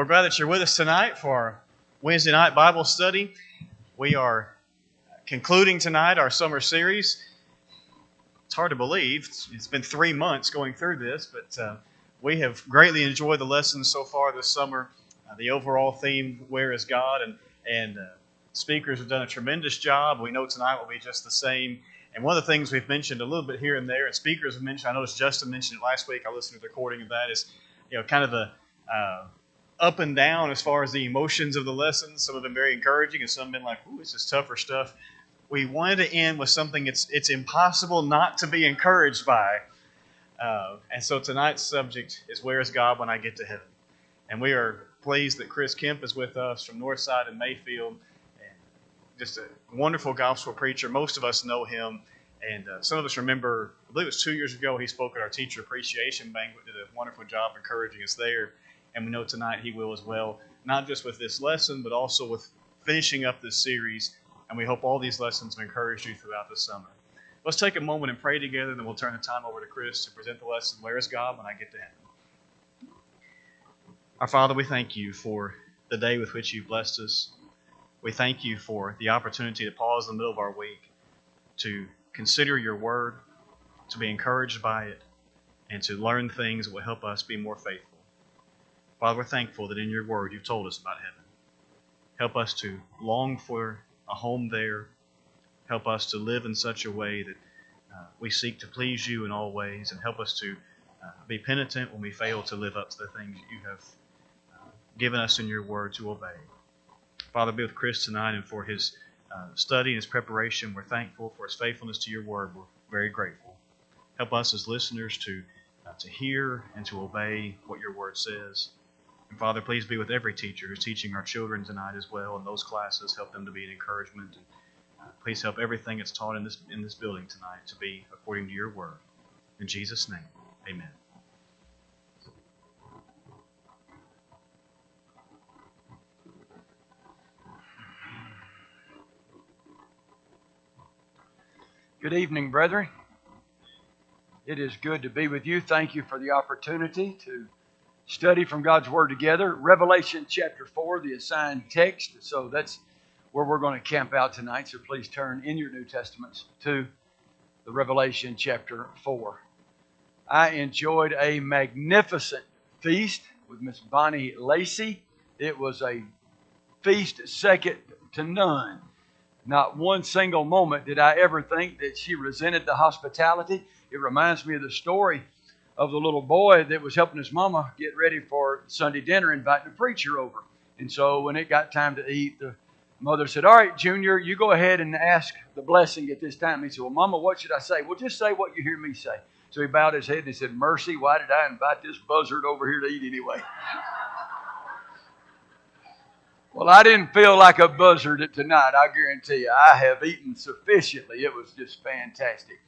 We're glad that you're with us tonight for our Wednesday night Bible study. We are concluding tonight our summer series. It's hard to believe. It's been three months going through this, but uh, we have greatly enjoyed the lessons so far this summer. Uh, the overall theme, Where is God? And, and uh, speakers have done a tremendous job. We know tonight will be just the same. And one of the things we've mentioned a little bit here and there, and speakers have mentioned, I noticed Justin mentioned it last week. I listened to the recording of that, is you know kind of the uh, up and down as far as the emotions of the lessons. Some have been very encouraging, and some have been like, "Ooh, this is tougher stuff." We wanted to end with something it's it's impossible not to be encouraged by. Uh, and so tonight's subject is "Where is God when I get to heaven?" And we are pleased that Chris Kemp is with us from Northside and Mayfield and just a wonderful gospel preacher. Most of us know him, and uh, some of us remember. I believe it was two years ago he spoke at our teacher appreciation banquet. Did a wonderful job encouraging us there, and we know tonight he will as well. Not just with this lesson, but also with finishing up this series. And we hope all these lessons have encouraged you throughout the summer. Let's take a moment and pray together, then we'll turn the time over to Chris to present the lesson. Where is God when I get to heaven? Our Father, we thank you for the day with which you've blessed us. We thank you for the opportunity to pause in the middle of our week to consider your word, to be encouraged by it, and to learn things that will help us be more faithful. Father, we're thankful that in your word you've told us about heaven. Help us to long for a home there. Help us to live in such a way that uh, we seek to please you in all ways, and help us to uh, be penitent when we fail to live up to the things you have uh, given us in your word to obey. Father, be with Chris tonight and for his uh, study and his preparation. We're thankful for his faithfulness to your word. We're very grateful. Help us as listeners to, uh, to hear and to obey what your word says. And Father, please be with every teacher who's teaching our children tonight as well in those classes. Help them to be an encouragement. And uh, please help everything that's taught in this, in this building tonight to be according to your word. In Jesus' name, amen. Good evening, brethren. It is good to be with you. Thank you for the opportunity to study from God's Word together. Revelation chapter 4, the assigned text. So that's where we're going to camp out tonight. So please turn in your New Testaments to the Revelation chapter 4. I enjoyed a magnificent feast with Miss Bonnie Lacey. It was a feast second to none. Not one single moment did I ever think that she resented the hospitality. It reminds me of the story of the little boy that was helping his mama get ready for Sunday dinner, inviting a preacher over. And so when it got time to eat, the mother said, All right, Junior, you go ahead and ask the blessing at this time. He said, Well, Mama, what should I say? Well, just say what you hear me say. So he bowed his head and he said, Mercy, why did I invite this buzzard over here to eat anyway? Well, I didn't feel like a buzzard tonight, I guarantee you. I have eaten sufficiently. It was just fantastic.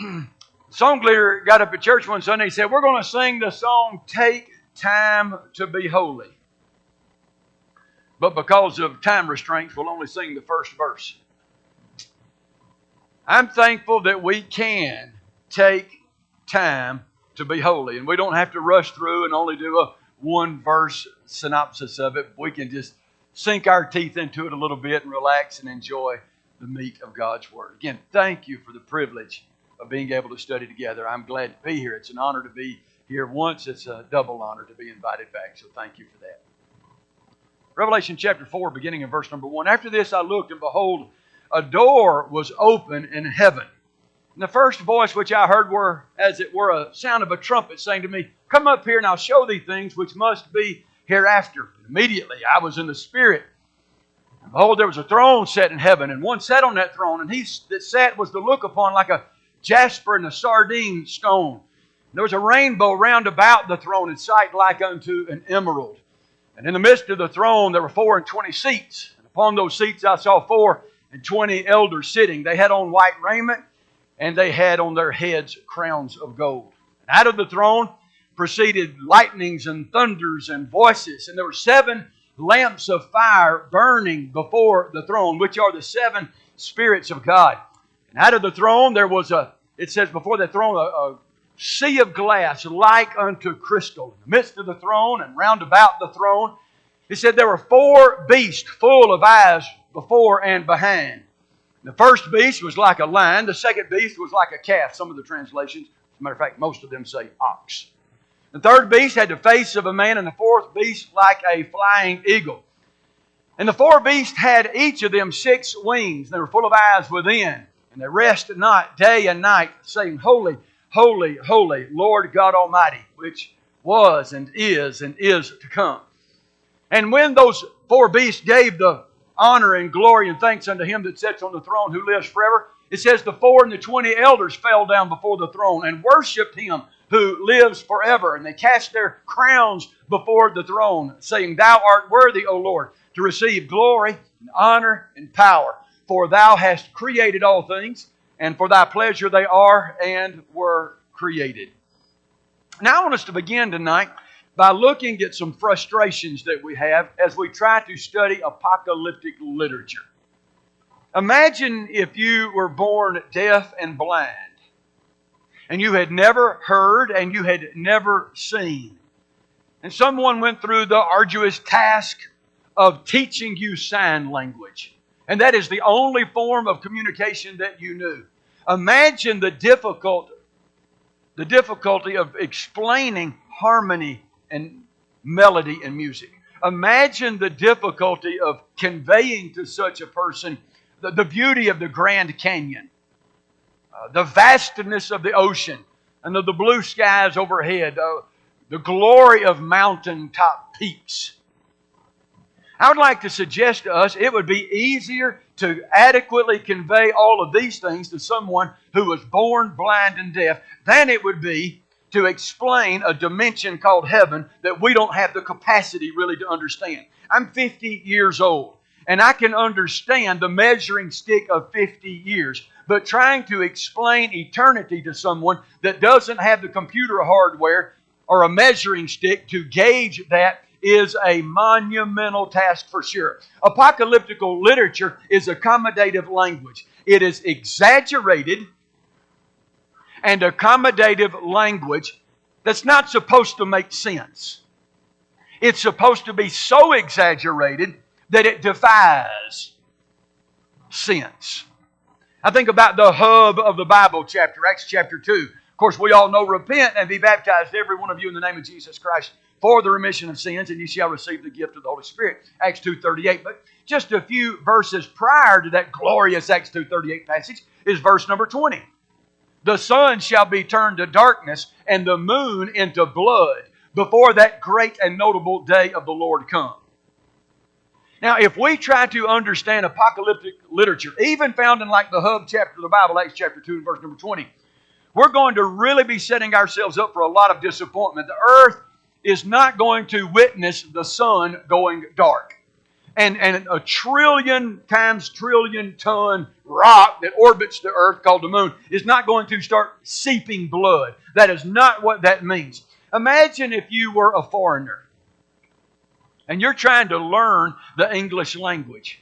song leader got up at church one Sunday and said, We're going to sing the song Take Time to Be Holy. But because of time restraints, we'll only sing the first verse. I'm thankful that we can take time to be holy, and we don't have to rush through and only do a one verse synopsis of it. We can just sink our teeth into it a little bit and relax and enjoy the meat of God's Word. Again, thank you for the privilege of being able to study together. I'm glad to be here. It's an honor to be here once, it's a double honor to be invited back. So thank you for that. Revelation chapter 4, beginning in verse number 1. After this I looked, and behold, a door was open in heaven. And the first voice which I heard were, as it were, a sound of a trumpet saying to me, Come up here and I'll show thee things which must be hereafter. And immediately I was in the Spirit. And behold, there was a throne set in heaven, and one sat on that throne, and he that sat was to look upon like a jasper and a sardine stone. There was a rainbow round about the throne in sight like unto an emerald. And in the midst of the throne there were four and twenty seats. And upon those seats I saw four and twenty elders sitting. They had on white raiment, and they had on their heads crowns of gold. And out of the throne proceeded lightnings and thunders and voices. And there were seven lamps of fire burning before the throne, which are the seven spirits of God. And out of the throne there was a, it says before the throne, a, a sea of glass like unto crystal in the midst of the throne and round about the throne. He said there were four beasts full of eyes before and behind. The first beast was like a lion. The second beast was like a calf. Some of the translations, as a matter of fact, most of them say ox. The third beast had the face of a man, and the fourth beast like a flying eagle. And the four beasts had each of them six wings. They were full of eyes within, and they rested not day and night, saying, Holy, holy, holy, Lord God Almighty, which was and is and is to come. And when those four beasts gave the honor and glory and thanks unto him that sits on the throne who lives forever. It says the four and the twenty elders fell down before the throne and worshiped him who lives forever. And they cast their crowns before the throne, saying, Thou art worthy, O Lord, to receive glory and honor and power. For thou hast created all things, and for thy pleasure they are and were created. Now I want us to begin tonight by looking at some frustrations that we have as we try to study apocalyptic literature. Imagine if you were born deaf and blind, and you had never heard and you had never seen, and someone went through the arduous task of teaching you sign language, and that is the only form of communication that you knew. Imagine the difficult the difficulty of explaining harmony and melody and music. Imagine the difficulty of conveying to such a person the, the beauty of the Grand Canyon, uh, the vastness of the ocean, and of the blue skies overhead, uh, the glory of mountaintop peaks. I would like to suggest to us it would be easier to adequately convey all of these things to someone who was born blind and deaf than it would be to explain a dimension called heaven that we don't have the capacity really to understand. I'm 50 years old, and I can understand the measuring stick of 50 years, but trying to explain eternity to someone that doesn't have the computer hardware or a measuring stick to gauge that is a monumental task for sure. Apocalyptical literature is accommodative language. It is exaggerated and accommodative language that's not supposed to make sense. It's supposed to be so exaggerated that it defies sense. I think about the hub of the Bible chapter, Acts chapter 2. Of course, we all know repent and be baptized, every one of you, in the name of Jesus Christ for the remission of sins, and you shall receive the gift of the Holy Spirit. Acts 2.38. But just a few verses prior to that glorious Acts 2.38 passage is verse number 20. The sun shall be turned to darkness and the moon into blood before that great and notable day of the Lord come. Now, if we try to understand apocalyptic literature, even found in like the hub chapter of the Bible, Acts chapter 2 and verse number 20, we're going to really be setting ourselves up for a lot of disappointment. The earth is not going to witness the sun going dark and, and a trillion times trillion ton rock that orbits the earth called the moon is not going to start seeping blood. That is not what that means. Imagine if you were a foreigner and you're trying to learn the English language.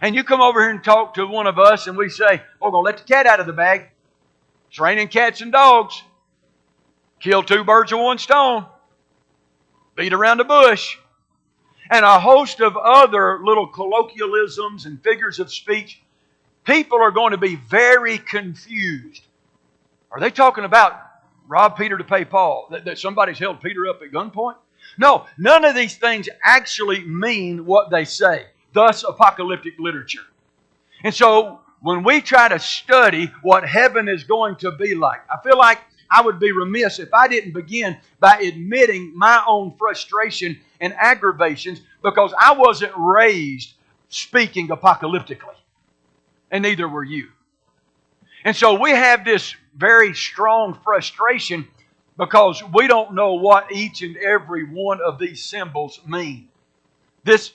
And you come over here and talk to one of us, and we say, oh, We're going to let the cat out of the bag. It's raining cats and dogs. Kill two birds with one stone. Beat around the bush and a host of other little colloquialisms and figures of speech, people are going to be very confused. Are they talking about rob Peter to pay Paul? That, that somebody's held Peter up at gunpoint? No, none of these things actually mean what they say. Thus, apocalyptic literature. And so, when we try to study what heaven is going to be like, I feel like I would be remiss if I didn't begin by admitting my own frustration and aggravations because I wasn't raised speaking apocalyptically, and neither were you. And so we have this very strong frustration because we don't know what each and every one of these symbols mean. This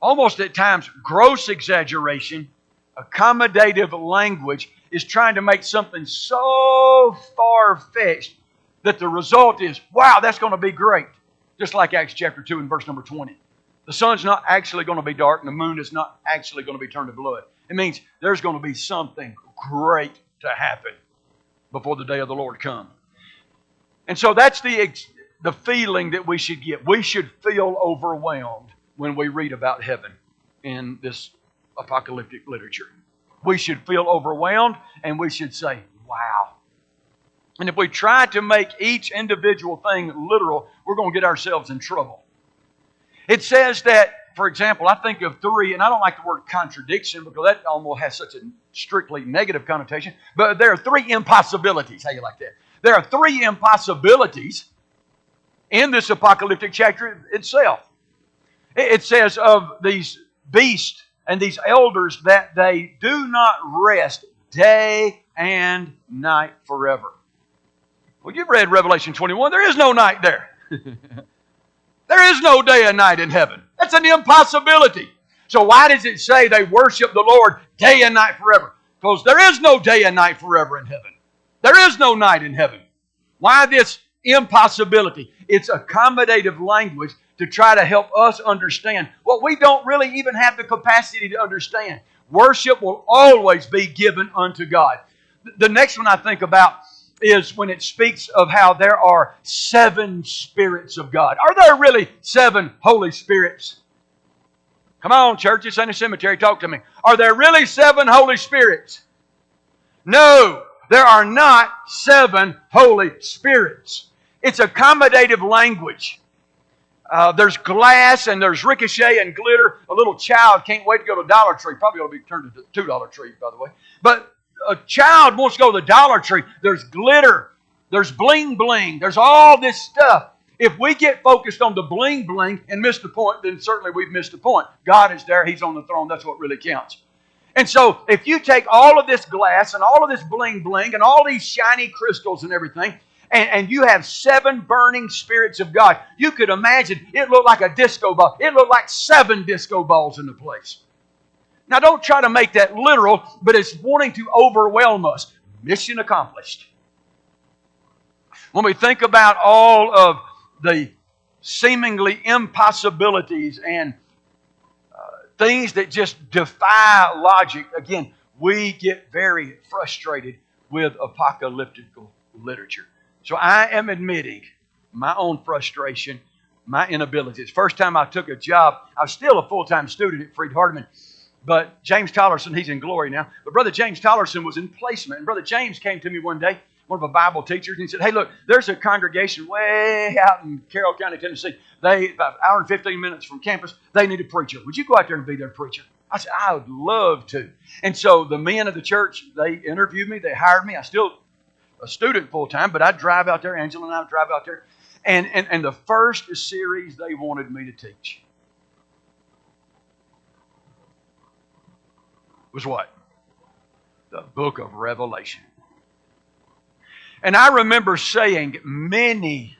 almost at times gross exaggeration, accommodative language is trying to make something so far fetched that the result is, wow, that's going to be great. Just like Acts chapter 2 and verse number 20. The sun's not actually going to be dark and the moon is not actually going to be turned to blood. It means there's going to be something great to happen before the day of the Lord come. And so that's the, the feeling that we should get. We should feel overwhelmed when we read about heaven in this apocalyptic literature. We should feel overwhelmed and we should say, wow. And if we try to make each individual thing literal, we're going to get ourselves in trouble. It says that, for example, I think of three, and I don't like the word contradiction because that almost has such a strictly negative connotation, but there are three impossibilities. How you like that? There are three impossibilities in this apocalyptic chapter itself. It says of these beasts and these elders that they do not rest day and night forever. Well, you've read Revelation 21. There is no night there. there is no day and night in heaven. That's an impossibility. So, why does it say they worship the Lord day and night forever? Because there is no day and night forever in heaven. There is no night in heaven. Why this impossibility? It's accommodative language to try to help us understand what we don't really even have the capacity to understand. Worship will always be given unto God. The next one I think about is when it speaks of how there are seven spirits of God. Are there really seven Holy Spirits? Come on, church, it's in the cemetery. Talk to me. Are there really seven Holy Spirits? No, there are not seven Holy Spirits. It's accommodative language. Uh, there's glass and there's ricochet and glitter. A little child can't wait to go to Dollar Tree. Probably ought to be turned into two Dollar Tree, by the way. But a child wants to go to the Dollar Tree. There's glitter. There's bling bling. There's all this stuff. If we get focused on the bling bling and miss the point, then certainly we've missed the point. God is there. He's on the throne. That's what really counts. And so, if you take all of this glass and all of this bling bling and all these shiny crystals and everything, and, and you have seven burning spirits of God. You could imagine it looked like a disco ball. It looked like seven disco balls in the place. Now, don't try to make that literal, but it's wanting to overwhelm us. Mission accomplished. When we think about all of the seemingly impossibilities and uh, things that just defy logic, again, we get very frustrated with apocalyptic literature. So I am admitting my own frustration, my inabilities. First time I took a job, I was still a full time student at Freed Hardeman. But James Tollerson, he's in glory now. But Brother James Tollerson was in placement. And Brother James came to me one day, one of the Bible teachers, and he said, Hey, look, there's a congregation way out in Carroll County, Tennessee. They, about an hour and 15 minutes from campus, they need a preacher. Would you go out there and be their preacher? I said, I would love to. And so the men of the church, they interviewed me, they hired me. I still a student full time, but I'd drive out there, Angela and I would drive out there. And, and, and the first series they wanted me to teach was what? The book of Revelation. And I remember saying many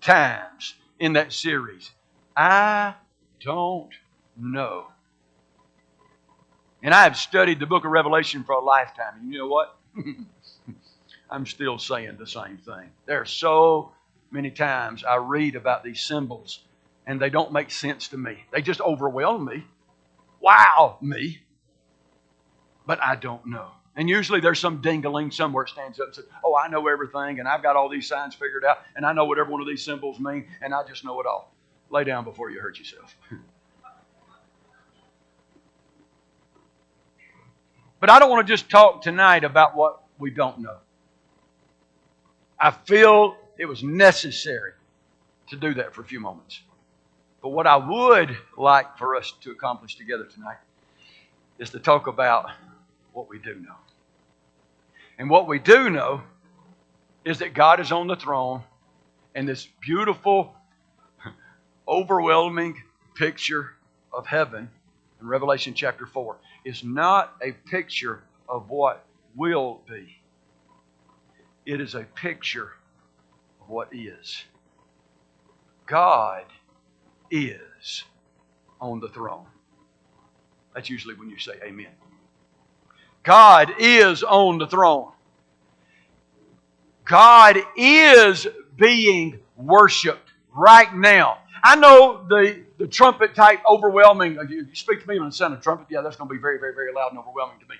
times in that series, I don't know. And I have studied the book of Revelation for a lifetime. And you know what? I'm still saying the same thing. There are so many times I read about these symbols and they don't make sense to me. They just overwhelm me, wow me, but I don't know. And usually there's some dingaling somewhere stands up and says, Oh, I know everything, and I've got all these signs figured out, and I know what every one of these symbols mean, and I just know it all. Lay down before you hurt yourself. but I don't want to just talk tonight about what we don't know. I feel it was necessary to do that for a few moments. But what I would like for us to accomplish together tonight is to talk about what we do know. And what we do know is that God is on the throne, and this beautiful, overwhelming picture of heaven in Revelation chapter 4 is not a picture of what will be. It is a picture of what is. God is on the throne. That's usually when you say amen. God is on the throne. God is being worshiped right now. I know the, the trumpet type overwhelming. You speak to me when the sound of trumpet, yeah, that's going to be very, very, very loud and overwhelming to me.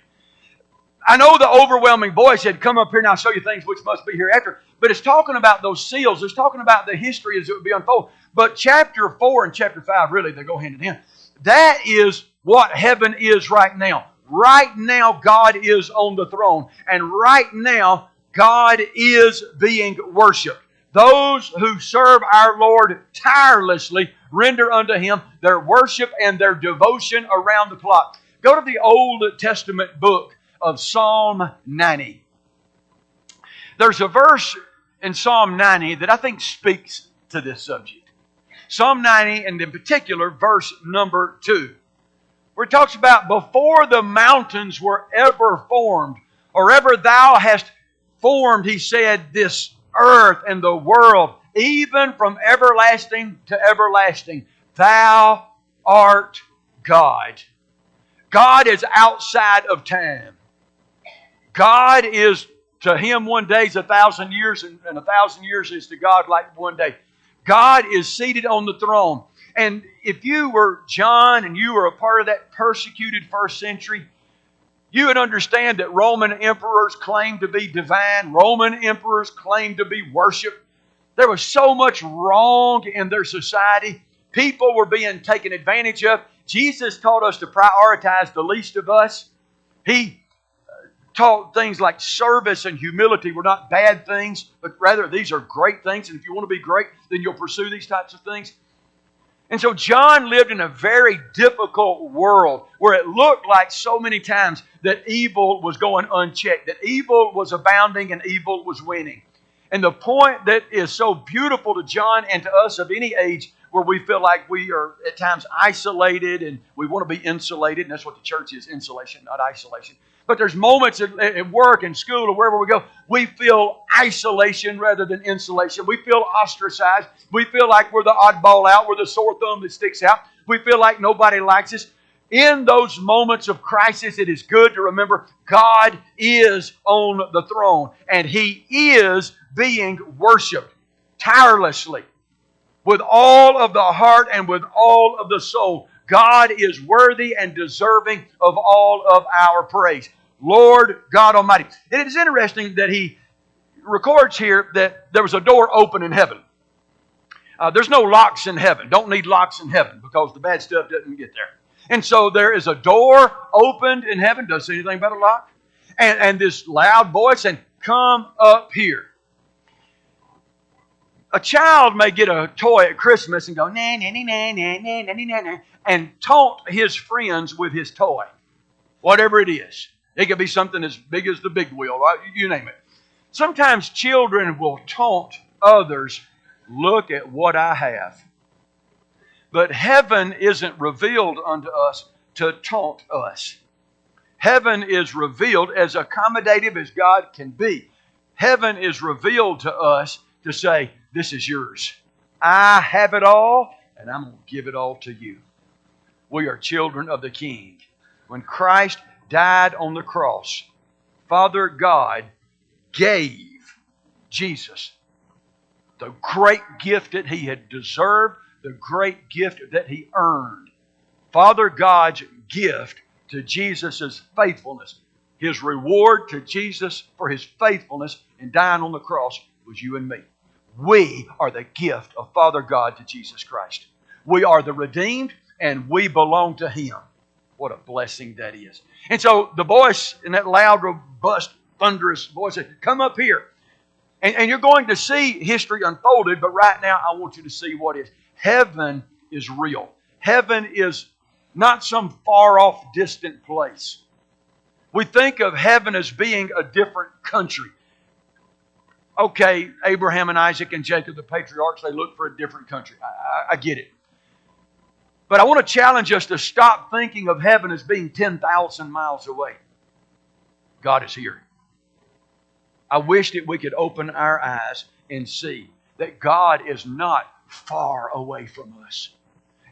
I know the overwhelming voice said, Come up here and I'll show you things which must be hereafter. But it's talking about those seals. It's talking about the history as it would be unfolded. But chapter 4 and chapter 5, really, they go hand in hand. That is what heaven is right now. Right now, God is on the throne. And right now, God is being worshiped. Those who serve our Lord tirelessly render unto Him their worship and their devotion around the clock. Go to the Old Testament book of Psalm 90. There's a verse in Psalm 90 that I think speaks to this subject. Psalm 90, and in particular, verse number 2, where it talks about before the mountains were ever formed, or ever thou hast formed, he said, this earth and the world, even from everlasting to everlasting, thou art God. God is outside of time. God is to him one day is a thousand years, and, and a thousand years is to God like one day. God is seated on the throne. And if you were John and you were a part of that persecuted first century, you would understand that Roman emperors claimed to be divine, Roman emperors claimed to be worshiped. There was so much wrong in their society. People were being taken advantage of. Jesus taught us to prioritize the least of us. He taught things like service and humility were not bad things, but rather these are great things. And if you want to be great, then you'll pursue these types of things. And so John lived in a very difficult world where it looked like so many times that evil was going unchecked, that evil was abounding and evil was winning. And the point that is so beautiful to John and to us of any age where we feel like we are at times isolated and we want to be insulated, and that's what the church is insulation, not isolation. But there's moments at, at work and school or wherever we go, we feel isolation rather than insulation. We feel ostracized. We feel like we're the oddball out, we're the sore thumb that sticks out. We feel like nobody likes us. In those moments of crisis, it is good to remember God is on the throne and He is being worshiped tirelessly with all of the heart and with all of the soul. God is worthy and deserving of all of our praise. Lord God Almighty. And it is interesting that he records here that there was a door open in heaven. Uh, there's no locks in heaven. Don't need locks in heaven because the bad stuff doesn't get there. And so there is a door opened in heaven. Doesn't say anything about a lock. And, and this loud voice and come up here a child may get a toy at Christmas and go, na, na, na, na, na, na, na, na, and taunt his friends with his toy, whatever it is. It could be something as big as the big wheel, right? you name it. Sometimes children will taunt others, look at what I have. But heaven isn't revealed unto us to taunt us. Heaven is revealed as accommodative as God can be. Heaven is revealed to us to say, This is yours. I have it all, and I'm going to give it all to you. We are children of the King. When Christ died on the cross, Father God gave Jesus the great gift that he had deserved, the great gift that he earned. Father God's gift to Jesus' faithfulness, his reward to Jesus for his faithfulness in dying on the cross was you and me. We are the gift of Father God to Jesus Christ. We are the redeemed and we belong to Him. What a blessing that is. And so the voice in that loud, robust, thunderous voice said, Come up here. And, and you're going to see history unfolded, but right now I want you to see what is. Heaven is real. Heaven is not some far off, distant place. We think of heaven as being a different country okay, Abraham and Isaac and Jacob, the patriarchs, they looked for a different country. I, I, I get it. But I want to challenge us to stop thinking of heaven as being 10,000 miles away. God is here. I wish that we could open our eyes and see that God is not far away from us.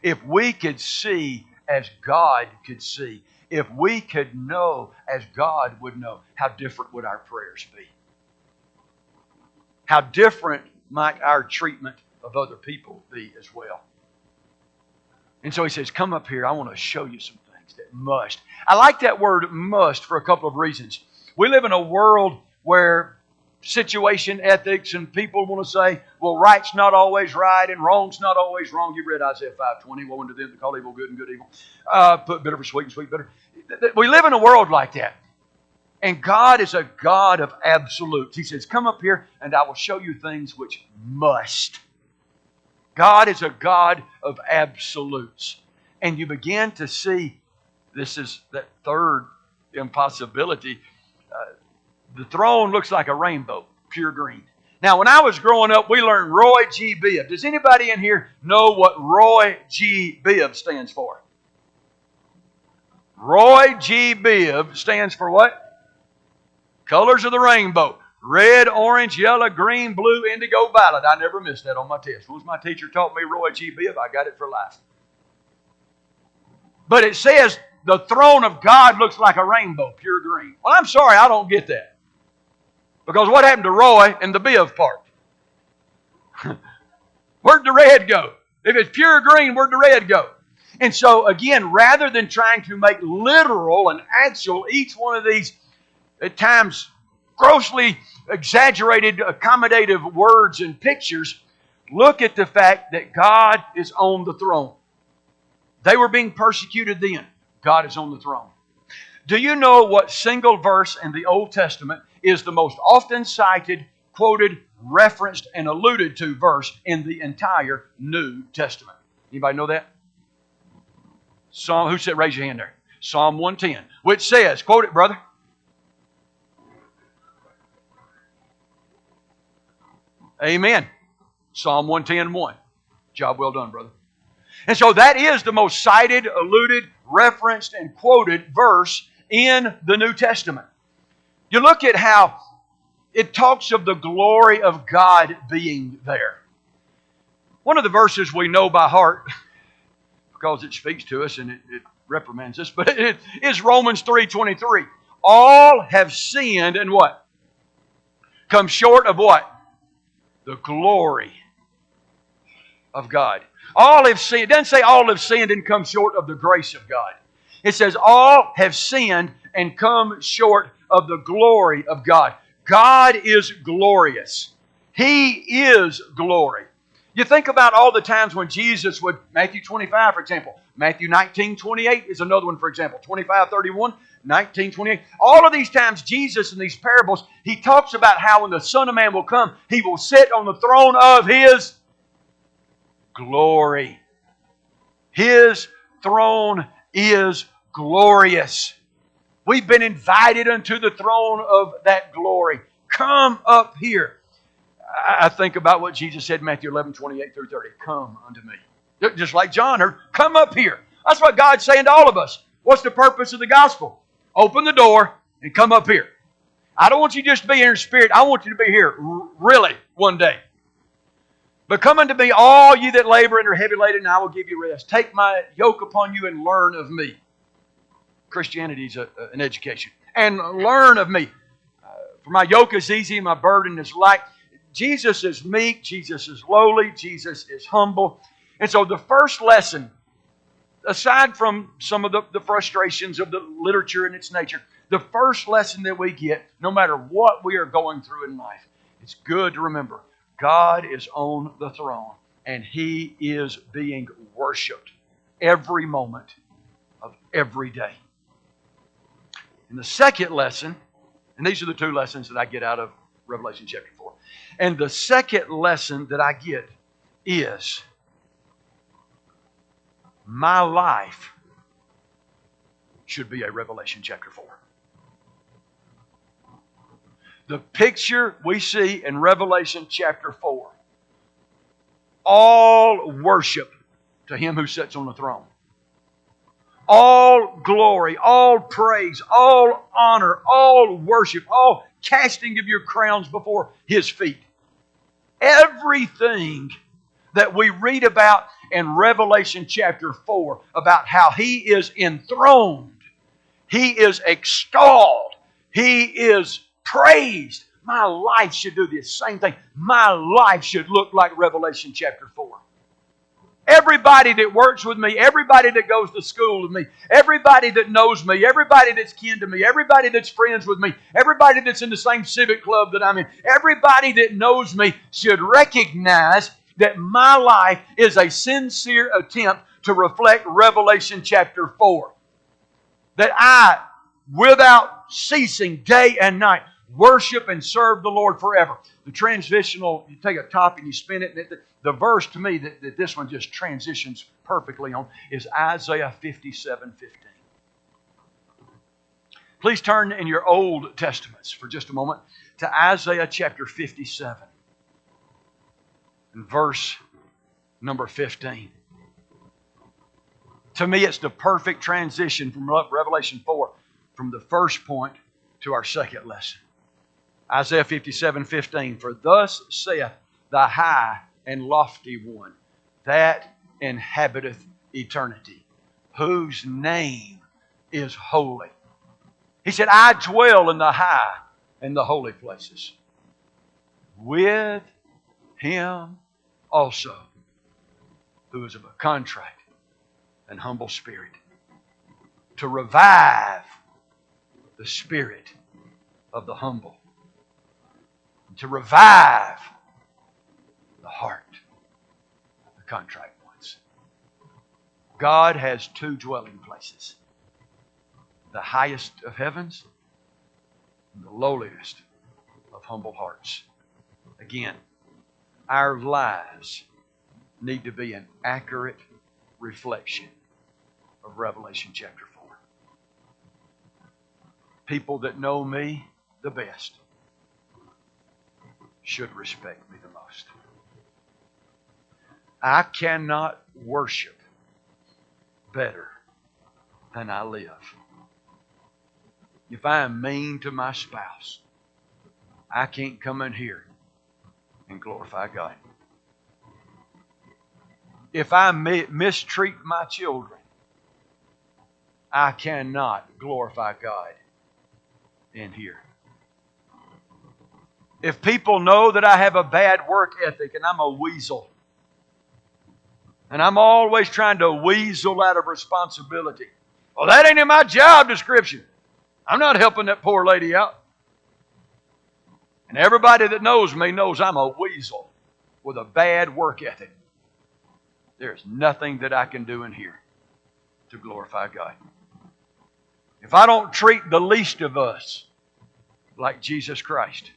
If we could see as God could see, if we could know as God would know, how different would our prayers be? how different might our treatment of other people be as well? And so he says, Come up here. I want to show you some things that must. I like that word must for a couple of reasons. We live in a world where situation ethics and people want to say, well, right's not always right and wrong's not always wrong. You read Isaiah 5.20, woe unto them that call evil good and good evil. Uh, put bitter for sweet and sweet bitter. We live in a world like that. And God is a God of absolutes. He says, Come up here and I will show you things which must. God is a God of absolutes. And you begin to see this is that third impossibility. Uh, the throne looks like a rainbow, pure green. Now, when I was growing up, we learned Roy G. Biv. Does anybody in here know what Roy G. Biv stands for? Roy G. Biv stands for what? Colors of the rainbow. Red, orange, yellow, green, blue, indigo, violet. I never missed that on my test. Once my teacher taught me Roy G. Biv, I got it for life. But it says the throne of God looks like a rainbow, pure green. Well, I'm sorry, I don't get that. Because what happened to Roy and the Biv part? Where'd the red go? If it's pure green, where'd the red go? And so, again, rather than trying to make literal and actual each one of these at times grossly exaggerated, accommodative words and pictures, look at the fact that God is on the throne. They were being persecuted then. God is on the throne. Do you know what single verse in the Old Testament is the most often cited, quoted, referenced, and alluded to verse in the entire New Testament? Anybody know that? Psalm, who said, raise your hand there. Psalm 110, which says, quote it, brother. Amen. Psalm 110 1. Job well done, brother. And so that is the most cited, alluded, referenced, and quoted verse in the New Testament. You look at how it talks of the glory of God being there. One of the verses we know by heart, because it speaks to us and it, it reprimands us, but it is Romans 3.23. All have sinned and what? Come short of what? The glory of God. All have sinned. It doesn't say all have sinned and come short of the grace of God. It says all have sinned and come short of the glory of God. God is glorious. He is glory. You think about all the times when Jesus would, Matthew 25, for example, Matthew 19, 28 is another one, for example, 25, 31, 19, 28. All of these times, Jesus in these parables, he talks about how when the Son of Man will come, he will sit on the throne of his glory. His throne is glorious. We've been invited unto the throne of that glory. Come up here. I think about what Jesus said in Matthew 11, 28 through 30. Come unto me. Just like John heard, come up here. That's what God's saying to all of us. What's the purpose of the gospel? Open the door and come up here. I don't want you just to be here in spirit. I want you to be here really one day. But come unto me, all you that labor and are heavy laden, and I will give you rest. Take my yoke upon you and learn of me. Christianity is an education. And learn of me. Uh, for my yoke is easy my burden is light. Jesus is meek, Jesus is lowly, Jesus is humble. And so the first lesson aside from some of the, the frustrations of the literature and its nature, the first lesson that we get, no matter what we are going through in life, it's good to remember God is on the throne and He is being worshiped every moment of every day. And the second lesson, and these are the two lessons that I get out of Revelation chapter 4. And the second lesson that I get is my life should be a Revelation chapter 4. The picture we see in Revelation chapter 4 all worship to Him who sits on the throne. All glory, all praise, all honor, all worship, all casting of your crowns before His feet. Everything that we read about in Revelation chapter 4 about how He is enthroned, He is extolled, He is praised. My life should do the same thing. My life should look like Revelation chapter 4. Everybody that works with me, everybody that goes to school with me, everybody that knows me, everybody that's kin to me, everybody that's friends with me, everybody that's in the same civic club that I'm in, everybody that knows me should recognize that my life is a sincere attempt to reflect Revelation chapter 4. That I, without ceasing day and night, worship and serve the Lord forever. The transitional, you take a top and you spin it, and it, the, the verse to me that, that this one just transitions perfectly on is Isaiah 57 15. Please turn in your Old Testaments for just a moment to Isaiah chapter 57 and verse number 15. To me, it's the perfect transition from Revelation 4 from the first point to our second lesson. Isaiah 57 15. For thus saith the high and lofty one that inhabiteth eternity, whose name is holy. He said, I dwell in the high and the holy places with him also, who is of a contrite and humble spirit, to revive the spirit of the humble, to revive the heart of the contrite ones. God has two dwelling places the highest of heavens and the lowliest of humble hearts. Again, our lives need to be an accurate reflection of Revelation chapter 4. People that know me the best should respect me the most. I cannot worship better than I live. If I am mean to my spouse, I can't come in here and glorify God. If I mistreat my children, I cannot glorify God in here. If people know that I have a bad work ethic and I'm a weasel, and I'm always trying to weasel out of responsibility, well, that ain't in my job description. I'm not helping that poor lady out. And everybody that knows me knows I'm a weasel with a bad work ethic. There's nothing that I can do in here to glorify God. If I don't treat the least of us like Jesus Christ,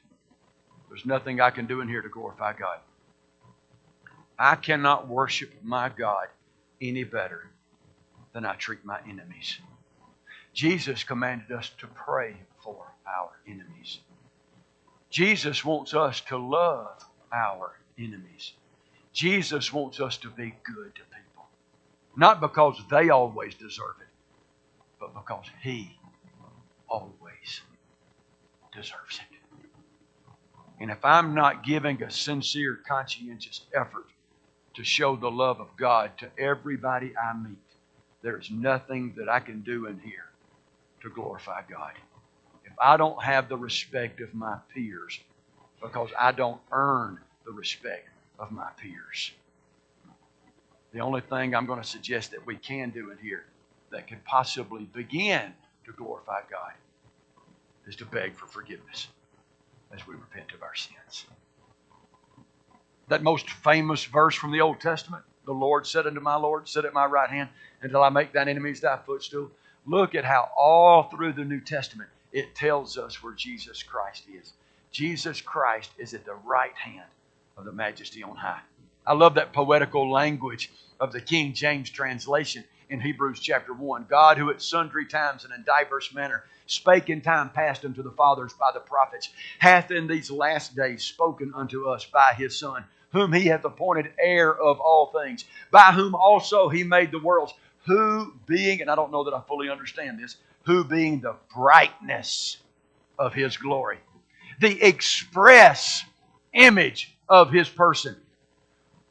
there's nothing I can do in here to glorify God. I cannot worship my God any better than I treat my enemies. Jesus commanded us to pray for our enemies. Jesus wants us to love our enemies. Jesus wants us to be good to people. Not because they always deserve it, but because He always deserves it. And if I'm not giving a sincere, conscientious effort to show the love of God to everybody I meet, there's nothing that I can do in here to glorify God I don't have the respect of my peers because I don't earn the respect of my peers. The only thing I'm going to suggest that we can do in here that can possibly begin to glorify God is to beg for forgiveness as we repent of our sins. That most famous verse from the Old Testament, the Lord said unto my Lord, Sit at my right hand until I make thine enemies thy footstool. Look at how all through the New Testament it tells us where Jesus Christ is. Jesus Christ is at the right hand of the majesty on high. I love that poetical language of the King James translation in Hebrews chapter 1. God, who at sundry times and in diverse manner spake in time past unto the fathers by the prophets, hath in these last days spoken unto us by his Son, whom he hath appointed heir of all things, by whom also he made the worlds, who being, and I don't know that I fully understand this, who being the brightness of his glory, the express image of his person,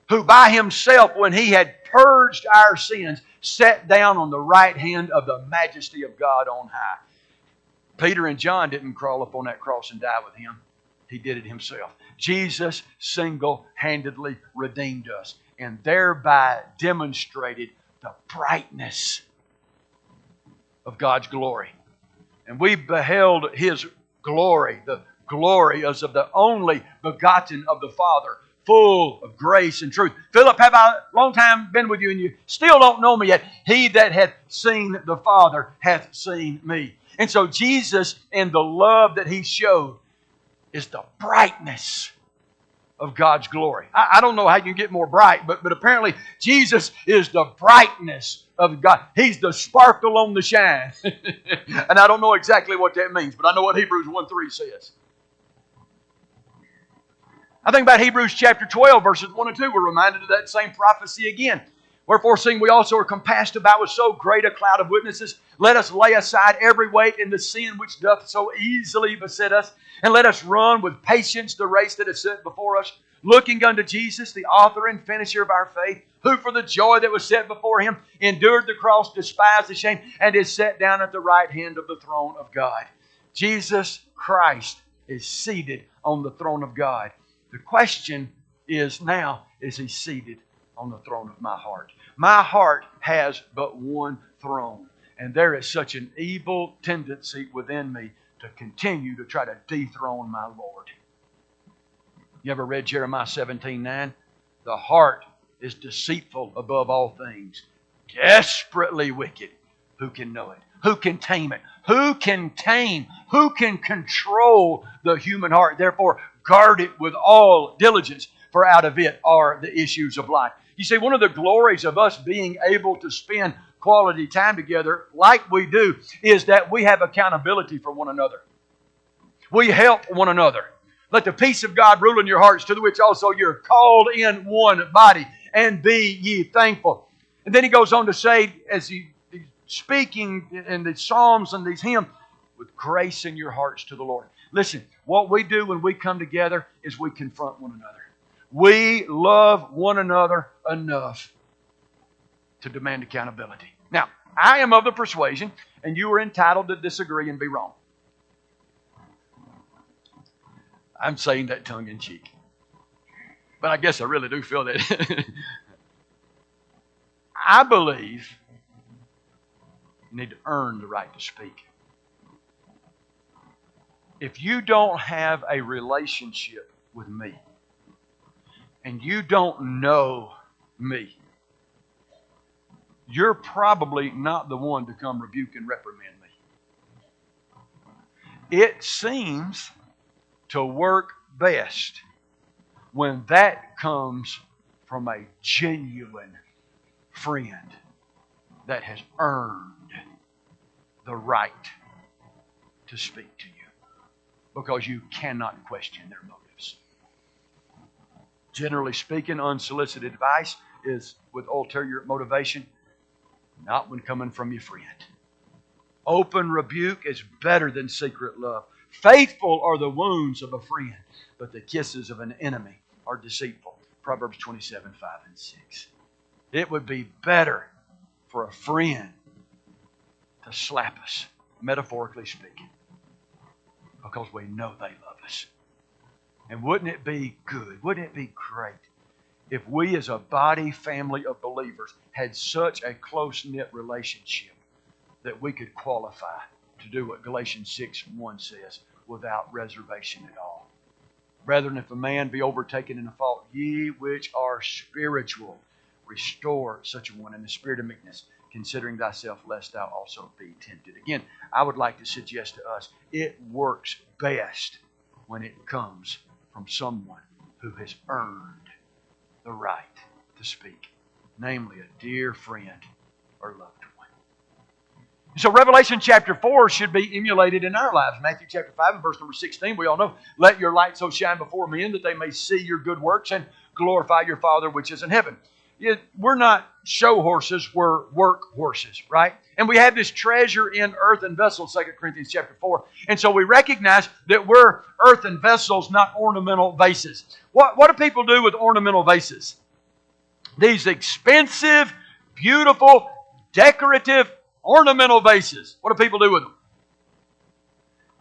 who by himself, when he had purged our sins, sat down on the right hand of the majesty of God on high. Peter and John didn't crawl up on that cross and die with him. He did it himself. Jesus single handedly redeemed us and thereby demonstrated the brightness of God's glory. And we beheld his glory, the glory as of the only begotten of the Father, full of grace and truth. Philip, have I long time been with you, and you still don't know me yet? He that hath seen the Father hath seen me. And so Jesus and the love that he showed is the brightness of God's glory. I, I, don't know how you can get more bright, but, but apparently Jesus is the brightness of God. He's the sparkle on the shine. and I don't know exactly what that means, but I know what Hebrews 1 3 says. I think about Hebrews chapter 12, verses 1 and 2. We're reminded of that same prophecy again. Wherefore, seeing we also are compassed about with so great a cloud of witnesses, let us lay aside every weight and the sin which doth so easily beset us, and let us run with patience the race that is set before us, looking unto Jesus, the author and finisher of our faith, who for the joy that was set before him endured the cross, despised the shame, and is set down at the right hand of the throne of God. Jesus Christ is seated on the throne of God. The question is now, is he seated on the throne of my heart? My heart has but one throne, and there is such an evil tendency within me to continue to try to dethrone my Lord. You ever read Jeremiah 17 9? The heart is deceitful above all things, desperately wicked. Who can know it? Who can tame it? Who can tame? Who can control the human heart? Therefore, guard it with all diligence, for out of it are the issues of life. You see, one of the glories of us being able to spend quality time together like we do is that we have accountability for one another. We help one another. Let the peace of God rule in your hearts, to the which also you're called in one body, and be ye thankful. And then he goes on to say, as he, he's speaking in the Psalms and these hymns, with grace in your hearts to the Lord. Listen, what we do when we come together is we confront one another. We love one another enough to demand accountability. Now, I am of the persuasion, and you are entitled to disagree and be wrong. I'm saying that tongue in cheek. But I guess I really do feel that. I believe you need to earn the right to speak. If you don't have a relationship with me, and you don't know me, you're probably not the one to come rebuke and reprimand me. It seems to work best when that comes from a genuine friend that has earned the right to speak to you because you cannot question their motives. Generally speaking, unsolicited advice is with ulterior motivation, not when coming from your friend. Open rebuke is better than secret love. Faithful are the wounds of a friend, but the kisses of an enemy are deceitful. Proverbs 27 5 and 6. It would be better for a friend to slap us, metaphorically speaking, because we know they love us. And wouldn't it be good? Wouldn't it be great if we, as a body family of believers, had such a close knit relationship that we could qualify to do what Galatians 6 1 says without reservation at all? Brethren, if a man be overtaken in a fault, ye which are spiritual, restore such a one in the spirit of meekness, considering thyself, lest thou also be tempted. Again, I would like to suggest to us it works best when it comes from someone who has earned the right to speak, namely a dear friend or loved one. So Revelation chapter 4 should be emulated in our lives. Matthew chapter 5 and verse number 16, we all know, let your light so shine before men that they may see your good works and glorify your Father which is in heaven it, we're not show horses, we're work horses, right? And we have this treasure in earthen vessels, 2 Corinthians chapter 4. And so we recognize that we're earthen vessels, not ornamental vases. What, what do people do with ornamental vases? These expensive, beautiful, decorative, ornamental vases. What do people do with them?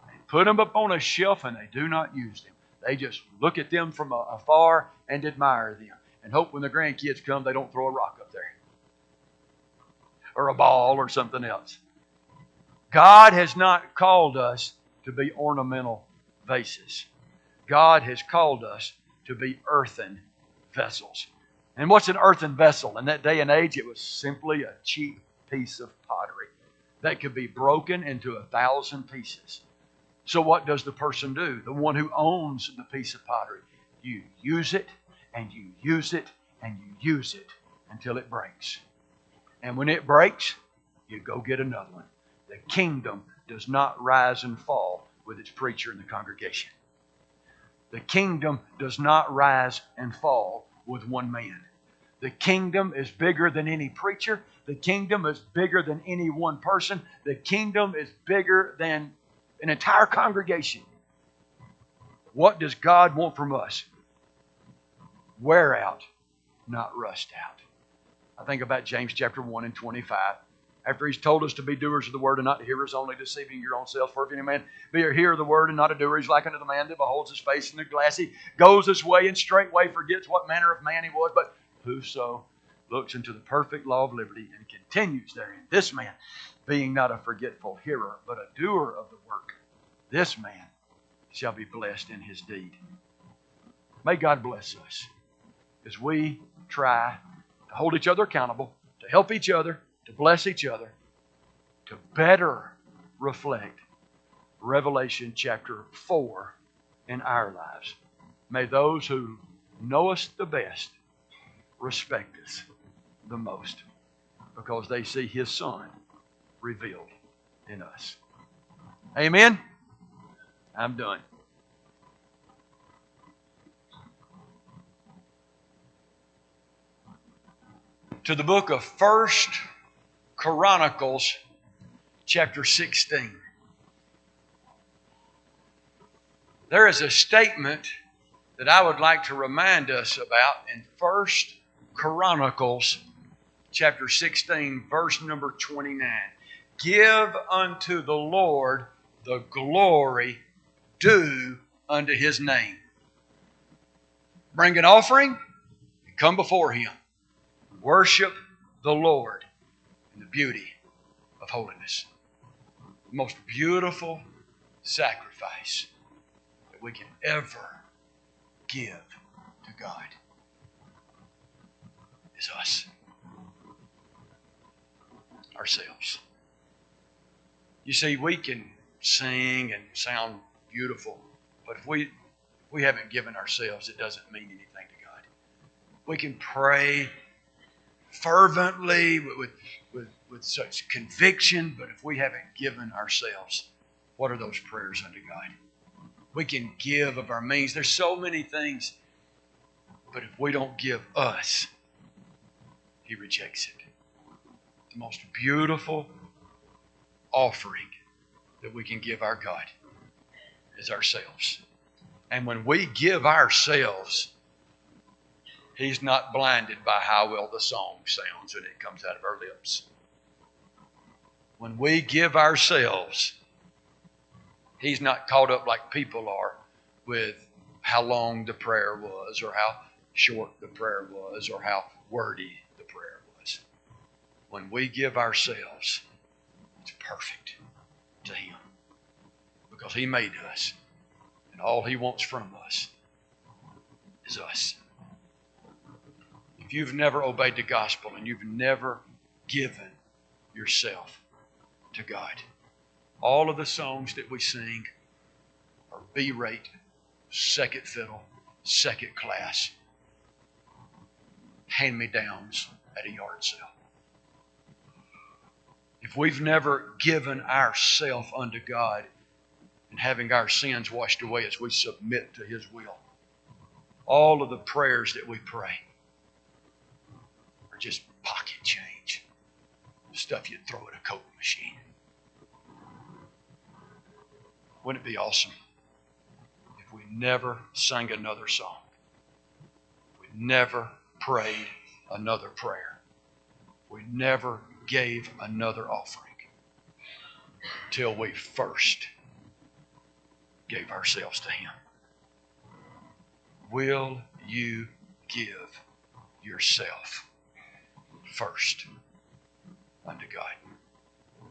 They put them up on a shelf and they do not use them. They just look at them from afar and admire them. and hope when the grandkids come they don't throw a rock up there or a ball or something else. God has not called us to be ornamental vases. God has called us to be earthen vessels. And what's an earthen vessel? In that day and age, it was simply a cheap piece of pottery that could be broken into a thousand pieces. So, what does the person do? The one who owns the piece of pottery. You use it, and you use it, and you use it until it breaks. And when it breaks, you go get another one. The kingdom does not rise and fall with its preacher in the congregation. The kingdom does not rise and fall with one man. The kingdom is bigger than any preacher. The kingdom is bigger than any one person. The kingdom is bigger than an entire congregation. What does God want from us? Wear out, not rust out. I think about James chapter 1 and 25. After he's told us to be doers of the word and not hearers only, deceiving your own self. For if any man be a hearer of the word and not a doer, he's like unto the man that beholds his face in the glass. He goes his way and straightway forgets what manner of man he was. But whoso looks into the perfect law of liberty and continues therein, this man, being not a forgetful hearer, but a doer of the work, this man shall be blessed in his deed. May God bless us as we try to hold each other accountable, to help each other, to bless each other, to better reflect Revelation chapter 4 in our lives. May those who know us the best respect us the most because they see His Son revealed in us. Amen? I'm done. To the book of First Chronicles, chapter 16. There is a statement that I would like to remind us about in First Chronicles, chapter 16, verse number 29. Give unto the Lord the glory due unto his name. Bring an offering and come before him. Worship the Lord in the beauty of holiness. The most beautiful sacrifice that we can ever give to God is us, ourselves. You see, we can sing and sound beautiful, but if we we haven't given ourselves, it doesn't mean anything to God. We can pray fervently with, with, with such conviction, but if we haven't given ourselves, what are those prayers unto God? We can give of our means. There's so many things, but if we don't give us, He rejects it. The most beautiful offering that we can give our God is ourselves. And when we give ourselves, He's not blinded by how well the song sounds when it comes out of our lips. When we give ourselves, He's not caught up like people are with how long the prayer was, or how short the prayer was, or how wordy. When we give ourselves, it's perfect to Him because He made us, and all He wants from us is us. If you've never obeyed the gospel and you've never given yourself to God, all of the songs that we sing are B rate, second fiddle, second class, hand me downs at a yard sale. If we've never given ourself unto God and having our sins washed away as we submit to His will, all of the prayers that we pray are just pocket change, stuff you'd throw at a Coke machine. Wouldn't it be awesome if we never sang another song? We never prayed another prayer. We never gave another offering till we first gave ourselves to Him. Will you give yourself first unto God.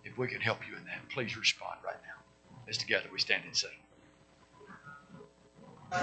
If we can help you in that, please respond right now. As together we stand and sing.